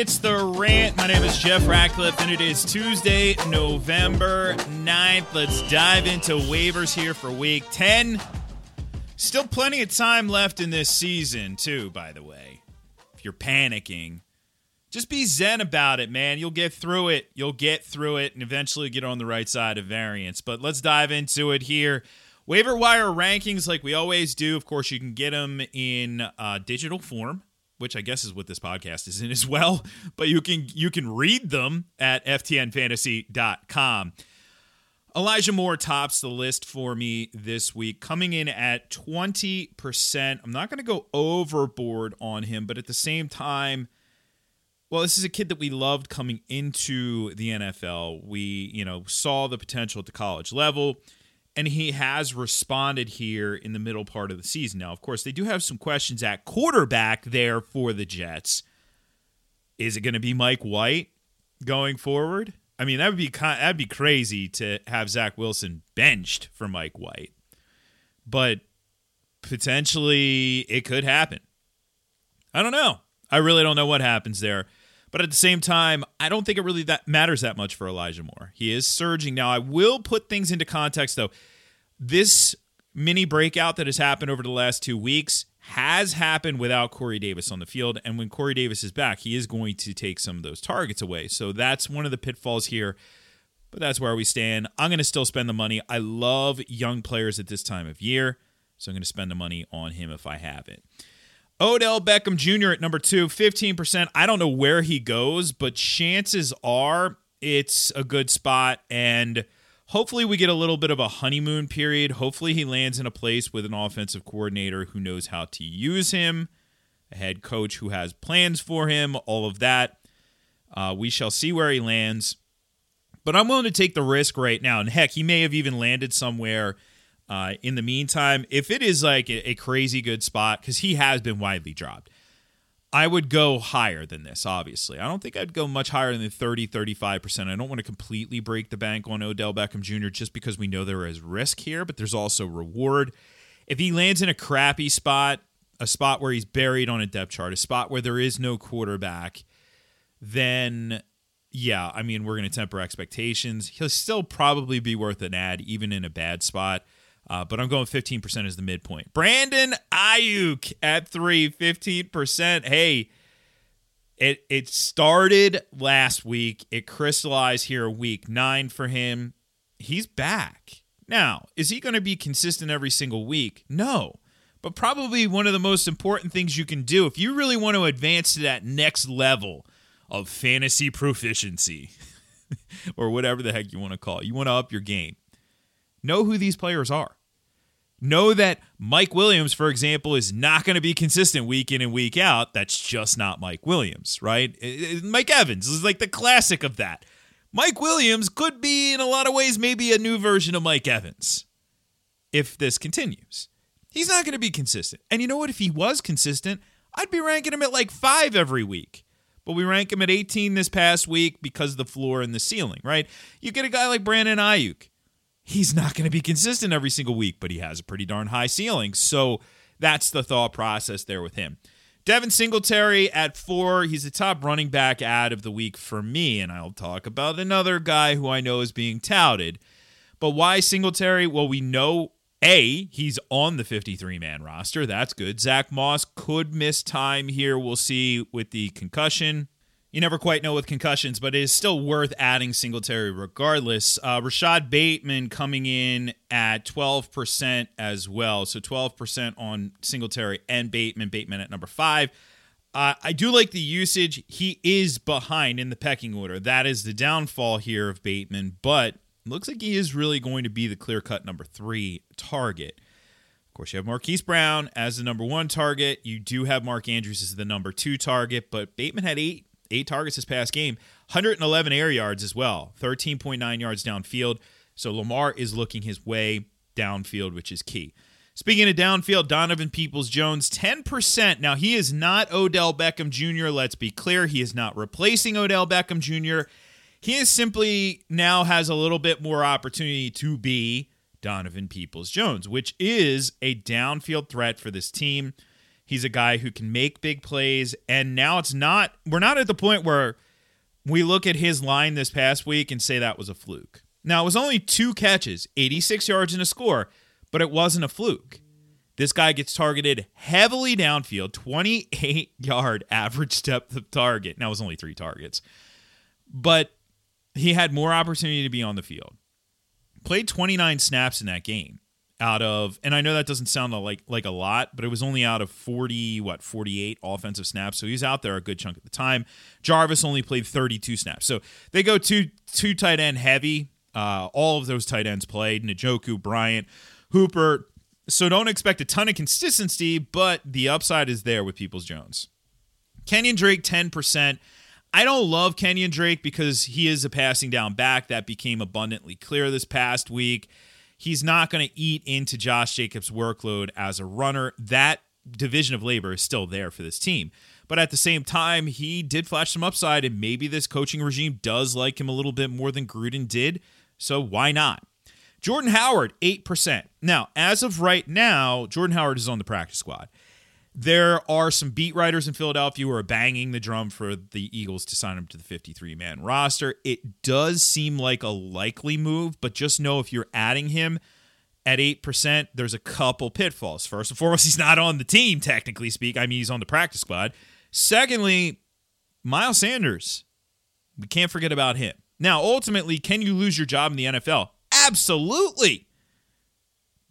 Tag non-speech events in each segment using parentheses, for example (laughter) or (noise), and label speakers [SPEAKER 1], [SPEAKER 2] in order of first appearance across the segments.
[SPEAKER 1] It's the rant. My name is Jeff Ratcliffe, and it is Tuesday, November 9th. Let's dive into waivers here for week 10. Still plenty of time left in this season, too, by the way. If you're panicking, just be zen about it, man. You'll get through it. You'll get through it and eventually get on the right side of variance. But let's dive into it here. Waiver wire rankings, like we always do. Of course, you can get them in uh, digital form, which I guess is what this podcast is in as well. (laughs) But you can you can read them at ftnfantasy.com. Elijah Moore tops the list for me this week, coming in at 20%. I'm not going to go overboard on him, but at the same time, well, this is a kid that we loved coming into the NFL. We, you know, saw the potential at the college level, and he has responded here in the middle part of the season. Now, of course, they do have some questions at quarterback there for the Jets. Is it going to be Mike White going forward? I mean, that would be that'd be crazy to have Zach Wilson benched for Mike White, but potentially it could happen. I don't know. I really don't know what happens there. But at the same time, I don't think it really that matters that much for Elijah Moore. He is surging now. I will put things into context though. This mini breakout that has happened over the last two weeks has happened without Corey Davis on the field. And when Corey Davis is back, he is going to take some of those targets away. So that's one of the pitfalls here. But that's where we stand. I'm going to still spend the money. I love young players at this time of year. So I'm going to spend the money on him if I have it. Odell Beckham Jr. at number two, 15%. I don't know where he goes, but chances are it's a good spot. And hopefully we get a little bit of a honeymoon period. Hopefully he lands in a place with an offensive coordinator who knows how to use him, a head coach who has plans for him, all of that. Uh, we shall see where he lands. But I'm willing to take the risk right now. And heck, he may have even landed somewhere uh, in the meantime, if it is like a, a crazy good spot, because he has been widely dropped, I would go higher than this, obviously. I don't think I'd go much higher than 30, 35%. I don't want to completely break the bank on Odell Beckham Jr. just because we know there is risk here, but there's also reward. If he lands in a crappy spot, a spot where he's buried on a depth chart, a spot where there is no quarterback, then yeah, I mean, we're going to temper expectations. He'll still probably be worth an ad, even in a bad spot. Uh, but I'm going 15% as the midpoint. Brandon Aiyuk at three, 15%. Hey, it it started last week. It crystallized here week nine for him. He's back. Now, is he going to be consistent every single week? No. But probably one of the most important things you can do if you really want to advance to that next level of fantasy proficiency (laughs) or whatever the heck you want to call it. You want to up your game. Know who these players are know that Mike Williams, for example, is not going to be consistent week in and week out. That's just not Mike Williams, right? Mike Evans is like the classic of that. Mike Williams could be, in a lot of ways, maybe a new version of Mike Evans if this continues. He's not going to be consistent. And you know what? If he was consistent, I'd be ranking him at like five every week. But we rank him at 18 this past week because of the floor and the ceiling, right? You get a guy like Brandon Aiyuk he's not going to be consistent every single week, but he has a pretty darn high ceiling. So that's the thought process there with him. Devin Singletary at four. He's the top running back ad of the week for me, and I'll talk about another guy who I know is being touted. But why Singletary? Well, we know A, he's on the 53 man roster. That's good. Zach Moss could miss time here. We'll see with the concussion you never quite know with concussions, but it is still worth adding Singletary regardless. Uh, Rashod Bateman coming in at 12% as well. So 12% on Singletary and Bateman. Bateman at number five. Uh, I do like the usage. He is behind in the pecking order. That is the downfall here of Bateman, but looks like he is really going to be the clear cut number three target. Of course, you have Marquise Brown as the number one target. You do have Mark Andrews as the number two target, but Bateman had eight eight targets this past game, 111 air yards as well, 13.9 yards downfield. So Lamar is looking his way downfield, which is key. Speaking of downfield, Donovan Peoples Jones, 10%. Now, he is not Odell Beckham Jr., let's be clear. He is not replacing Odell Beckham Jr. He is simply now has a little bit more opportunity to be Donovan Peoples Jones, which is a downfield threat for this team. He's a guy who can make big plays. And now it's not, we're not at the point where we look at his line this past week and say that was a fluke. Now, it was only two catches, 86 yards and a score, but it wasn't a fluke. This guy gets targeted heavily downfield, 28 (laughs) yard average depth of target. Now, it was only three targets, but he had more opportunity to be on the field. Played 29 snaps in that game out of and I know that doesn't sound like like a lot, but it was only out of 40 what 48 offensive snaps. So he's out there a good chunk of the time. Jarvis only played 32 snaps. So they go two two tight end heavy. Uh, all of those tight ends played. Njoku, Bryant, Hooper. So don't expect a ton of consistency, but the upside is there with Peoples Jones. Kenyon Drake 10%. I don't love Kenyon Drake because he is a passing down back. That became abundantly clear this past week he's not going to eat into Josh Jacobs' workload as a runner. That division of labor is still there for this team. But at the same time, he did flash some upside, and maybe this coaching regime does like him a little bit more than Gruden did. So why not? Jordan Howard, 8%. Now, as of right now, Jordan Howard is on the practice squad. There are some beat writers in Philadelphia who are banging the drum for the Eagles to sign him to the 53 man roster. It does seem like a likely move, but just know if you're adding him at 8%, there's a couple pitfalls. First and foremost, (laughs) he's not on the team, technically speak. I mean, he's on the practice squad. Secondly, Miles Sanders. We can't forget about him. Now, ultimately, can you lose your job in the NFL? Absolutely.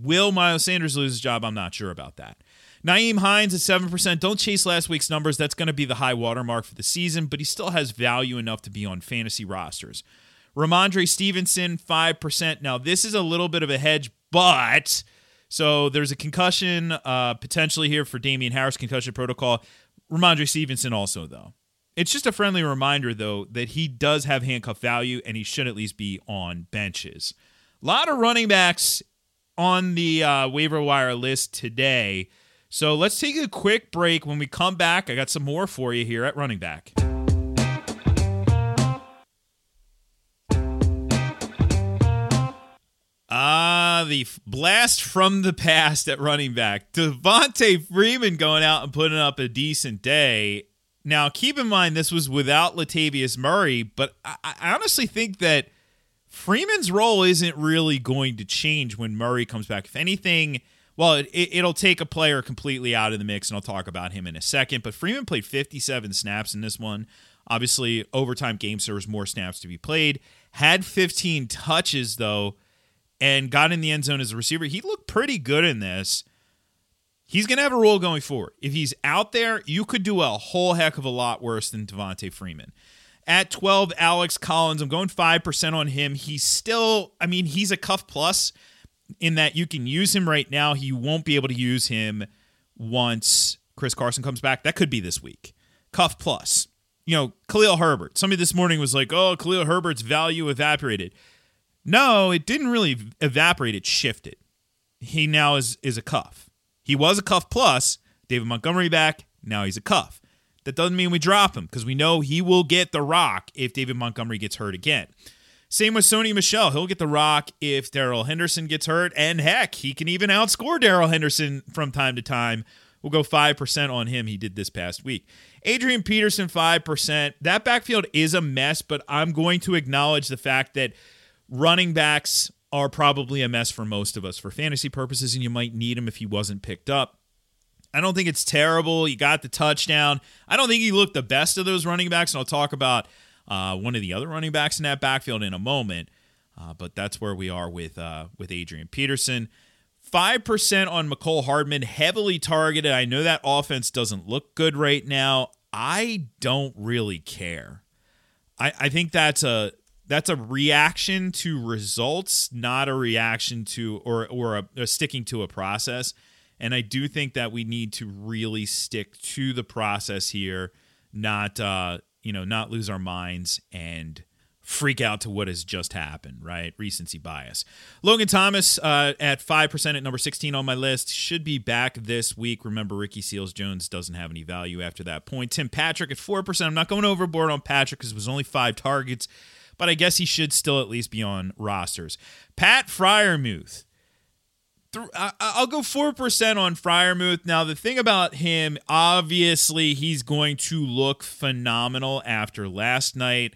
[SPEAKER 1] Will Miles Sanders lose his job? I'm not sure about that. Nyheim Hines at 7%. Don't chase last week's numbers. That's going to be the high watermark for the season, but he still has value enough to be on fantasy rosters. Rhamondre Stevenson, 5%. Now, this is a little bit of a hedge, but so there's a concussion uh, potentially here for Damien Harris, concussion protocol. Rhamondre Stevenson also, though. It's just a friendly reminder, though, that he does have handcuff value and he should at least be on benches. A lot of running backs on the uh, waiver wire list today. So let's take a quick break. When we come back, I got some more for you here at running back. Ah, the blast from the past at running back. Devonta Freeman going out and putting up a decent day. Now, keep in mind, this was without Latavius Murray, but I, I honestly think that Freeman's role isn't really going to change when Murray comes back. If anything, well, it, will take a player completely out of the mix, and I'll talk about him in a second. But Freeman played 57 snaps in this one. Obviously, overtime games, there was more snaps to be played. Had 15 touches, though, and got in the end zone as a receiver. He looked pretty good in this. He's going to have a role going forward. If he's out there, you could do a whole heck of a lot worse than Devonta Freeman. At 12, Alex Collins, I'm going 5% on him. He's still, I mean, he's a cuff plus in that you can use him right now. He won't be able to use him once Chris Carson comes back. That could be this week. Cuff plus. You know, Khalil Herbert. Somebody this morning was like, oh, Khalil Herbert's value evaporated. No, it didn't really evaporate, it shifted. He now is is a cuff. He was a cuff plus. David Montgomery back. Now he's a cuff. That doesn't mean we drop him because we know he will get the rock if David Montgomery gets hurt again. Same with Sony Michel. He'll get the rock if Darrell Henderson gets hurt. And heck, he can even outscore Darrell Henderson from time to time. We'll go 5% on him. He did this past week. Adrian Peterson, 5%. That backfield is a mess, but I'm going to acknowledge the fact that running backs are probably a mess for most of us for fantasy purposes, and you might need him if he wasn't picked up. I don't think it's terrible. He got the touchdown. I don't think he looked the best of those running backs, and I'll talk about uh, one of the other running backs in that backfield in a moment. Uh, but that's where we are with uh, with Adrian Peterson. Five percent on Mecole Hardman, heavily targeted. I know that offense doesn't look good right now. I don't really care. I, I think that's a that's a reaction to results, not a reaction to or or a, a sticking to a process. And I do think that we need to really stick to the process here, not uh, you know, not lose our minds and freak out to what has just happened, right? Recency bias. Logan Thomas uh, at 5% at number 16 on my list should be back this week. Remember, Ricky Seals Jones doesn't have any value after that point. Tim Patrick at 4%. I'm not going overboard on Patrick because it was only five targets, but I guess he should still at least be on rosters. Pat Freiermuth I'll go 4% on Freiermuth. Now, the thing about him, obviously, he's going to look phenomenal after last night.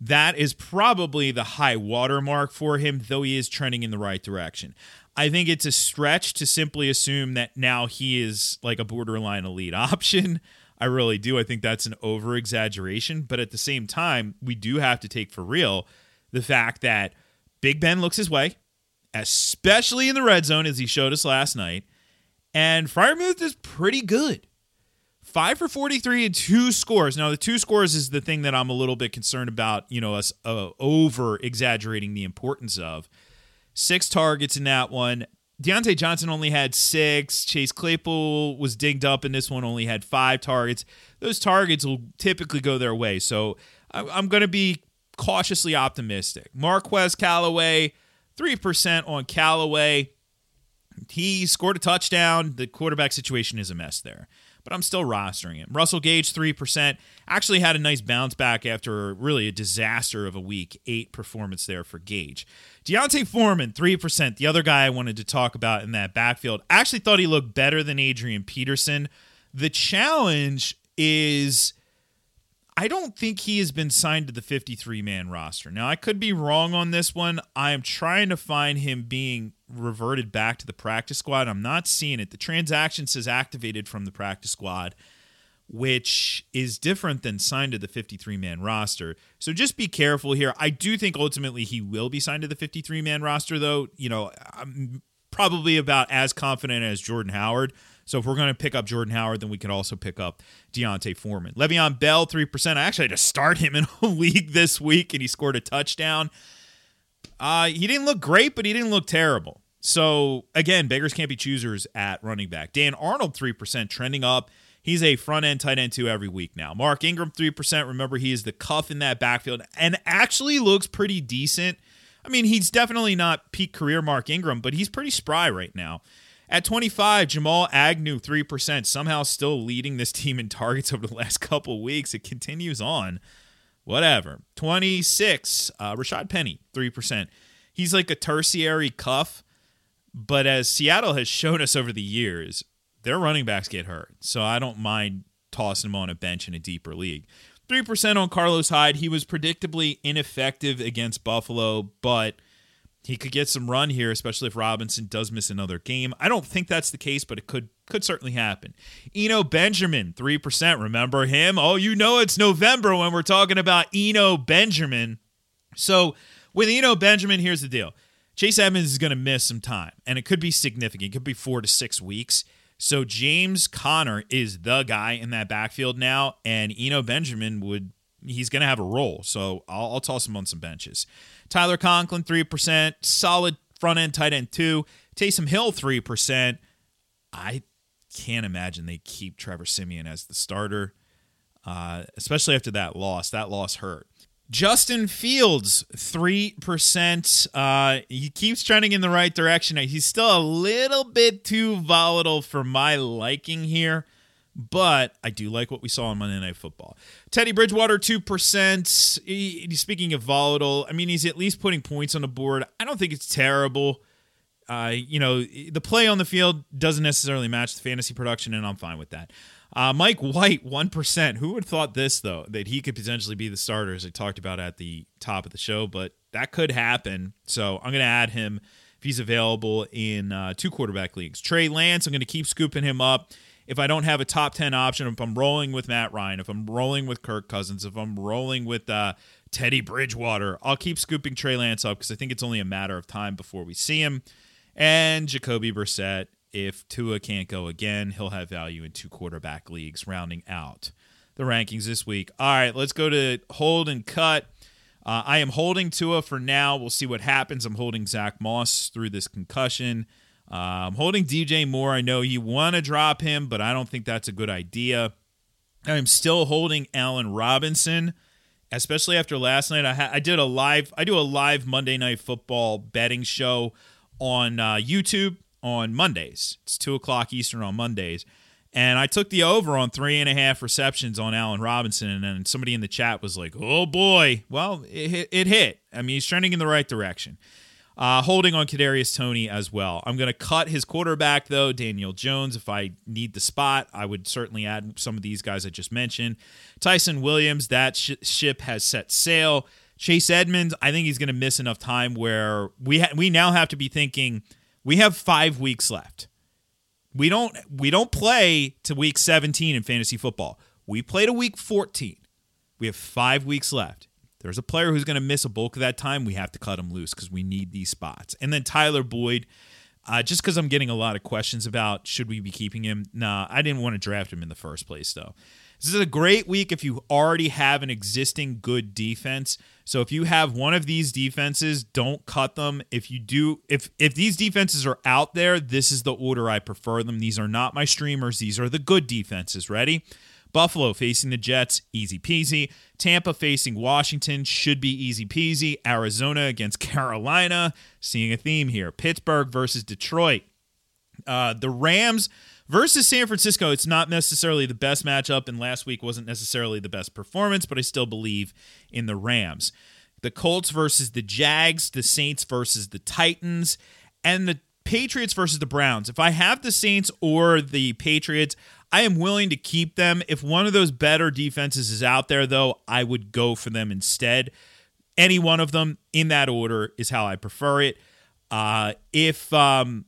[SPEAKER 1] That is probably the high watermark for him, though he is trending in the right direction. I think it's a stretch to simply assume that now he is like a borderline elite (laughs) option. I really do. I think that's an over exaggeration. But at the same time, we do have to take for real the fact that Big Ben looks his way especially in the red zone, as he showed us last night. And Freiermuth is pretty good. Five for 43 and two scores. Now, the two scores is the thing that I'm a little bit concerned about, you know, us uh, over exaggerating the importance of. Six targets in that one. Diontae Johnson only had six. Chase Claypool was dinged up in this one, only had five targets. Those targets will typically go their way. So I'm going to be cautiously optimistic. Marquez Callaway, 3% on Callaway. He scored a touchdown. The quarterback situation is a mess there, but I'm still rostering him. Russell Gage, 3%. Actually had a nice bounce back after really a disaster of a week eight performance there for Gage. D'Onta Foreman, 3%. The other guy I wanted to talk about in that backfield. Actually thought he looked better than Adrian Peterson. The challenge is I don't think he has been signed to the 53 man roster. Now, I could be wrong on this one. I am trying to find him being reverted back to the practice squad. I'm not seeing it. The transaction says activated from the practice squad, which is different than signed to the 53 man roster. So just be careful here. I do think ultimately he will be signed to the 53 man roster, though. You know, I'm probably about as confident as Jordan Howard so if we're going to pick up Jordan Howard, then we can also pick up D'Onta Foreman. Le'Veon Bell, 3%. I actually had to start him in a (laughs) league this week, and he scored a touchdown. Uh, he didn't look great, but he didn't look terrible. So again, beggars can't be choosers at running back. Dan Arnold, 3%, trending up. He's a front end tight end two every week now. Mark Ingram, 3%. Remember, he is the cuff in that backfield and actually looks pretty decent. I mean, he's definitely not peak career Mark Ingram, but he's pretty spry right now. At 25, Jamal Agnew, 3%, somehow still leading this team in targets (laughs) over the last couple weeks. It continues on. Whatever. 26, uh, Rashad Penny, 3%. He's like a tertiary cuff, but as Seattle has shown us over the years, their running backs get hurt. So I don't mind tossing him on a bench in a deeper league. 3% on Carlos Hyde. He was predictably ineffective against Buffalo, but – he could get some run here, especially if Robinson does miss another game. I don't think that's the case, but it could could certainly happen. Eno Benjamin, 3%. Remember him? Oh, you know it's November when we're talking about Eno Benjamin. So with Eno Benjamin, here's the deal. Chase Edmonds is going to miss some time, and it could be significant. It could be four to six weeks. So James Conner is the guy in that backfield now, and Eno Benjamin would he's going to have a role. So I'll, I'll toss him on some benches. Tyler Conklin, 3%. Solid front end tight end, 2. Taysom Hill, 3%. I can't imagine they keep Trevor Siemian as the starter, uh, especially after that loss. That loss hurt. Justin Fields, 3%. Uh, he keeps trending in the right direction. He's still a little bit too volatile for my liking here but I do like what we saw on Monday Night Football. Teddy Bridgewater, 2%. He, speaking of volatile, I mean, he's at least putting points on the board. I don't think it's terrible. Uh, you know, the play on the field doesn't necessarily match the fantasy production, and I'm fine with that. Uh, Mike White, 1%. Who would have thought this, though, that he could potentially be the starter, as I talked about at the top of the show, but that could happen. So I'm going to add him if he's available in uh, two quarterback leagues. Trey Lance, I'm going to keep scooping him up if I don't have a top 10 option, if I'm rolling with Matt Ryan, if I'm rolling with Kirk Cousins, if I'm rolling with uh, Teddy Bridgewater, I'll keep scooping Trey Lance up because I think it's only a matter of time before we see him. And Jacoby Brissett, if Tua can't go again, he'll have value in two quarterback leagues, rounding out the rankings this week. All right, let's go to hold and cut. Uh, I am holding Tua for now. We'll see what happens. I'm holding Zach Moss through this concussion. I'm holding DJ Moore. I know you want to drop him, but I don't think that's a good idea. I'm still holding Allen Robinson, especially after last night. I, ha- I did a live. I do a live Monday Night Football betting show on uh, YouTube on Mondays. It's two o'clock Eastern on Mondays, and I took the over on three and a half receptions on Allen Robinson, and then somebody in the chat was like, "Oh boy!" Well, it, it hit. I mean, he's trending in the right direction. Uh, holding on Kadarius Toney as well. I'm going to cut his quarterback though, Daniel Jones. If I need the spot, I would certainly add some of these guys I just mentioned. Ty'Son Williams, that sh- ship has set sail. Chase Edmonds, I think he's going to miss enough time where we ha- we now have to be thinking we have five weeks left. We don't we don't play to week 17 in fantasy football. We play to week 14. We have five weeks left. There's a player who's going to miss a bulk of that time. We have to cut him loose because we need these spots. And then Tyler Boyd, uh, just because I'm getting a lot of questions about should we be keeping him. Nah, I didn't want to draft him in the first place though. This is a great week if you already have an existing good defense. So if you have one of these defenses, don't cut them. If you do, if if these defenses are out there, this is the order I prefer them. These are not my streamers. These are the good defenses. Ready? Buffalo facing the Jets, easy peasy. Tampa facing Washington should be easy peasy. Arizona against (laughs) Carolina, seeing a theme here. Pittsburgh versus Detroit. Uh, the Rams versus San Francisco, it's not necessarily the best matchup, and last week wasn't necessarily the best performance, but I still believe in the Rams. The Colts versus the Jags, the Saints versus the Titans, and the Patriots versus the Browns. If I have the Saints or the Patriots, I am willing to keep them. If one of those better defenses is out there, though, I would go for them instead. Any one of them in that order is how I prefer it. Uh, if um,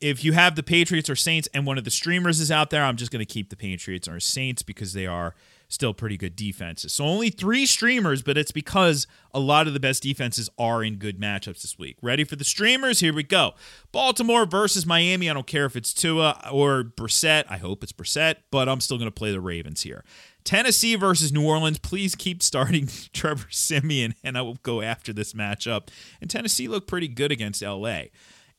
[SPEAKER 1] if you have the Patriots or Saints and one of the streamers is out there, I'm just going to keep the Patriots or Saints because they are still pretty good defenses. So only three streamers, but it's because a lot of the best defenses are in good matchups this week. Ready for the streamers? Here we go. Baltimore versus Miami. I don't care if it's Tua or Brissett. I hope it's Brissett, but I'm still going to play the Ravens here. Tennessee versus New Orleans. Please keep starting (laughs) Trevor Siemian, and I will go after this matchup. And Tennessee looked pretty good against LA.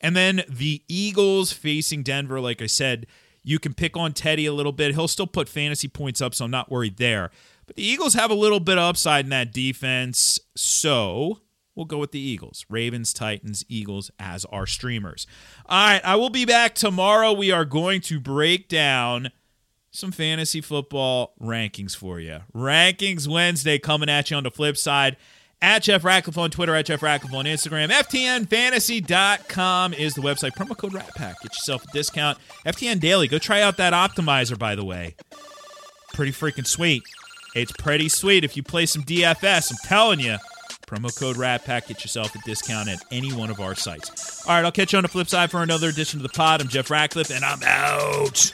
[SPEAKER 1] And then the Eagles facing Denver, like I said, you can pick on Teddy a little bit. He'll still put fantasy points up, so I'm not worried there. But the Eagles have a little bit of upside in that defense, so we'll go with the Eagles. Ravens, Titans, Eagles as our streamers. All right, I will be back tomorrow. We are going to break down some fantasy football rankings for you. Rankings Wednesday coming at you on the flip side at Jeff Ratcliffe on Twitter, at Jeff Ratcliffe on Instagram. FTNFantasy.com is the website. Promo code RatPack. Get yourself a discount. FTN Daily. Go try out that optimizer, by the way. Pretty freaking sweet. It's pretty sweet if you play some DFS. I'm telling you. Promo code RatPack. Get yourself a discount at any one of our sites. All right, I'll catch you on the flip side for another edition of the pod. I'm Jeff Ratcliffe, and I'm out.